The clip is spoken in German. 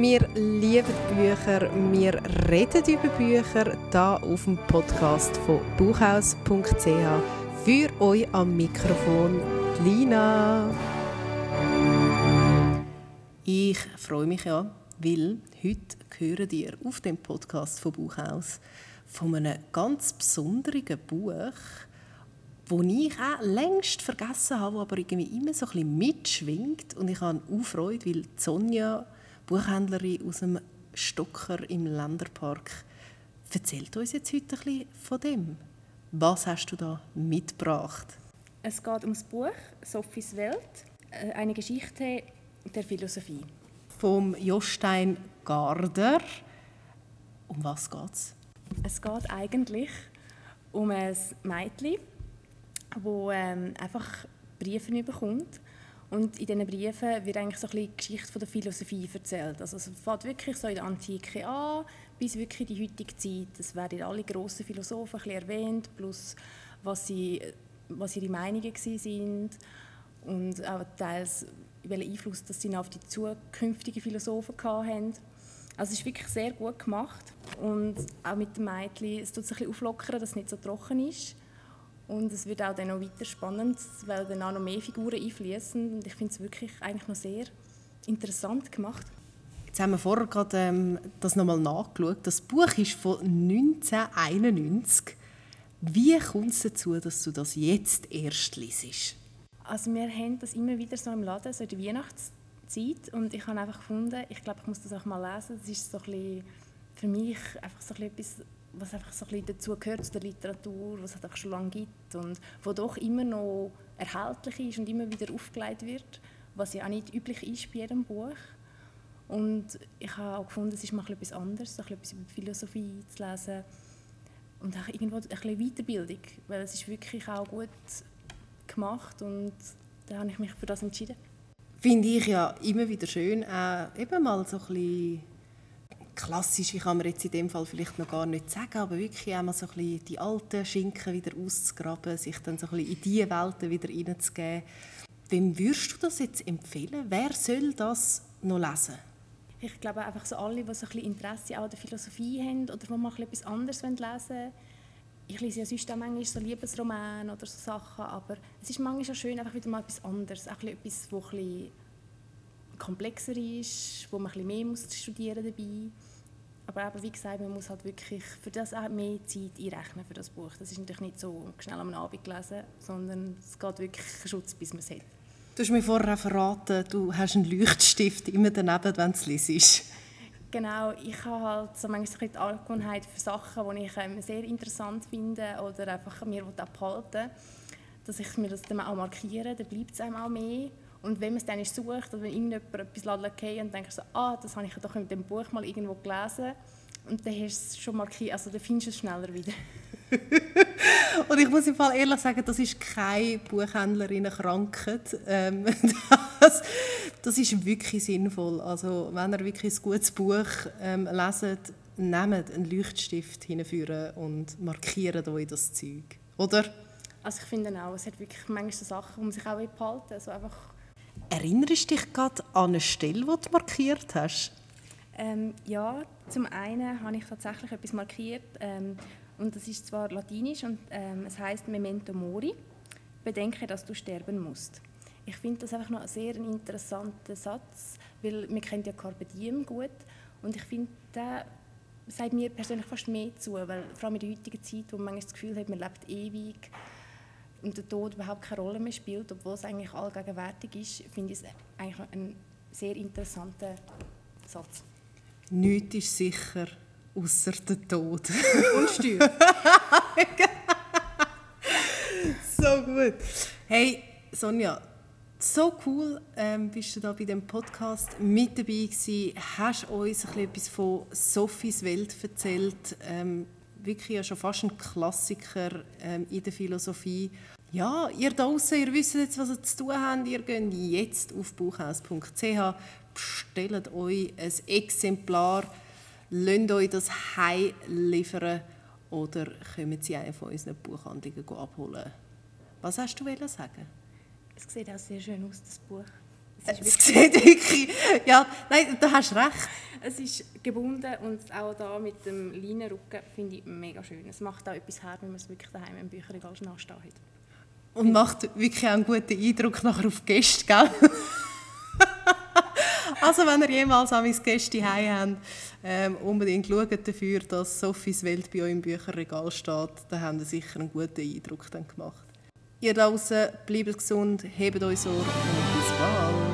Wir lieben Bücher, wir reden über Bücher da auf dem Podcast von buchhaus.ch. Für euch am Mikrofon Lina. Ich freue mich ja, weil heute hören ihr auf dem Podcast von Buchhaus von einem ganz besonderen Buch, wo ich auch längst vergessen habe, aber irgendwie immer so ein bisschen mitschwingt. Und ich habe auch Freude, weil Sonja Buchhändlerin aus dem Stocker im Länderpark. Erzählt uns jetzt heute ein bisschen von dem. Was hast du da mitgebracht? Es geht um das Buch Sophies Welt, äh, eine Geschichte der Philosophie. Vom Jostein Garder. Um was geht's? Es geht eigentlich um ein Mädchen, das ähm, einfach Briefe bekommt und in diesen Briefen wird eigentlich so ein bisschen die Geschichte der Philosophie erzählt. Also es fängt wirklich so in der Antike an, bis wirklich die heutige Zeit. Es werden alle grossen Philosophen ein bisschen erwähnt, plus was, sie, was ihre Meinungen sind und auch teils welchen Einfluss dass sie auf die zukünftigen Philosophen hatten. Also es ist wirklich sehr gut gemacht und auch mit dem Mädchen, es tut sich ein bisschen auflockern, dass es nicht so trocken ist. Und es wird auch dann noch weiter spannend, weil dann auch noch mehr Figuren einfließen. Und ich finde es wirklich eigentlich noch sehr interessant gemacht. Jetzt haben wir vorher gerade ähm, das nochmal nachgeschaut. Das Buch ist von 1991. Wie kommt es dazu, dass du das jetzt erst liest? Also wir haben das immer wieder so im Laden, so in der Weihnachtszeit. Und ich habe einfach gefunden, ich glaube, ich muss das auch mal lesen. Das ist so ein bisschen für mich einfach so ein bisschen etwas was einfach so ein dazu gehört zu der Literatur, was es schon lange gibt und wo doch immer noch erhältlich ist und immer wieder aufgelegt wird, was ja auch nicht üblich ist bei jedem Buch. Und ich habe auch gefunden, es ist mal etwas anderes, so etwas über Philosophie zu lesen und auch irgendwo ein bisschen Weiterbildung, weil es ist wirklich auch gut gemacht und da habe ich mich für das entschieden. Finde ich ja immer wieder schön, äh, eben mal so ein bisschen klassisch, wie kann man jetzt in dem Fall vielleicht noch gar nicht sagen, aber wirklich einmal so ein bisschen die alten Schinken wieder auszugraben, sich dann so ein bisschen in diese Welten wieder reinzugeben. Wem würdest du das jetzt empfehlen? Wer soll das noch lesen? Ich glaube einfach so alle, die so ein bisschen Interesse an der Philosophie haben oder die mal etwas anderes lesen wollen. Ich lese ja sonst auch manchmal so Liebesromane oder so Sachen, aber es ist manchmal schön, einfach wieder mal etwas anderes, auch etwas, das ein bisschen komplexer ist, wo man ein bisschen mehr muss studieren dabei. Aber eben, wie gesagt, man muss halt wirklich für das auch mehr Zeit einrechnen für das Buch. Das ist natürlich nicht so schnell am Abend gelesen, sondern es geht wirklich Schutz, bis man es hat. Du hast mir vorher verraten, du hast einen Leuchtstift immer daneben, wenn du es liest. Genau, ich habe halt so manchmal die Angewohnheit für Sachen, die ich ähm, sehr interessant finde oder einfach mir abhalten dass ich mir das dann auch markiere, dann bleibt es einem auch mehr. Und wenn man es dann sucht oder wenn irgendjemand etwas lässt und denkt so, ah, das habe ich doch in dem Buch mal irgendwo gelesen und dann hast du es schon markiert, also dann findest du es schneller wieder. und ich muss im Fall ehrlich sagen, das ist keine Buchhändlerinnenkrankheit. Ähm, das, das ist wirklich sinnvoll. Also wenn ihr wirklich ein gutes Buch ähm, leset, nehmt einen Leuchtstift hinführen und markiert euch das Zeug, oder? Also ich finde auch, es hat wirklich manchmal so Sachen, die man sich auch behalten also einfach Erinnerst du dich gerade an eine Stelle, die du markiert hast? Ähm, ja, zum einen habe ich tatsächlich etwas markiert ähm, und das ist zwar latinisch und ähm, es heißt Memento Mori. Bedenke, dass du sterben musst. Ich finde das einfach noch ein sehr interessanter Satz, weil wir kennen ja Carpe Diem gut und ich finde, der sagt mir persönlich fast mehr zu, weil vor allem in der heutigen Zeit, wo man manchmal das Gefühl hat, man lebt ewig, der Tod überhaupt keine Rolle mehr spielt, obwohl es eigentlich allgegenwärtig ist, finde ich es eigentlich ein sehr interessanter Satz. Nichts ist sicher, außer der Tod. Und Steuer. so gut. Hey, Sonja, so cool ähm, bist du da bei dem Podcast mit dabei gewesen. Hast uns ein etwas von Sophies Welt erzählt. Ähm, wirklich ja schon fast ein Klassiker ähm, in der Philosophie. Ja, ihr da draußen, ihr wisst jetzt, was ihr zu tun habt. Ihr geht jetzt auf buchhaus.ch, bestellt euch ein Exemplar, lasst euch das heim liefern oder kommt sie eine von unseren Buchhandlungen abholen. Was hast du sagen? Es sieht auch sehr schön aus, das Buch. Es, sieht wirklich... Ja, nein, du hast recht. Es ist gebunden und auch da mit dem Leinenrücken finde ich mega schön. Es macht auch etwas her, wenn man es wirklich daheim im Bücherregal nachstehen hat. Und macht wirklich auch einen guten Eindruck nachher auf die Gäste, gell? also wenn ihr jemals an meine Gäste heim habt, ähm, unbedingt schaut dafür, dass Sophies Welt bei euch im Bücherregal steht. Dann habt ihr sicher einen guten Eindruck dann gemacht. Ihr da draußen, bleibt gesund, hebt euch Sorge und bis bald.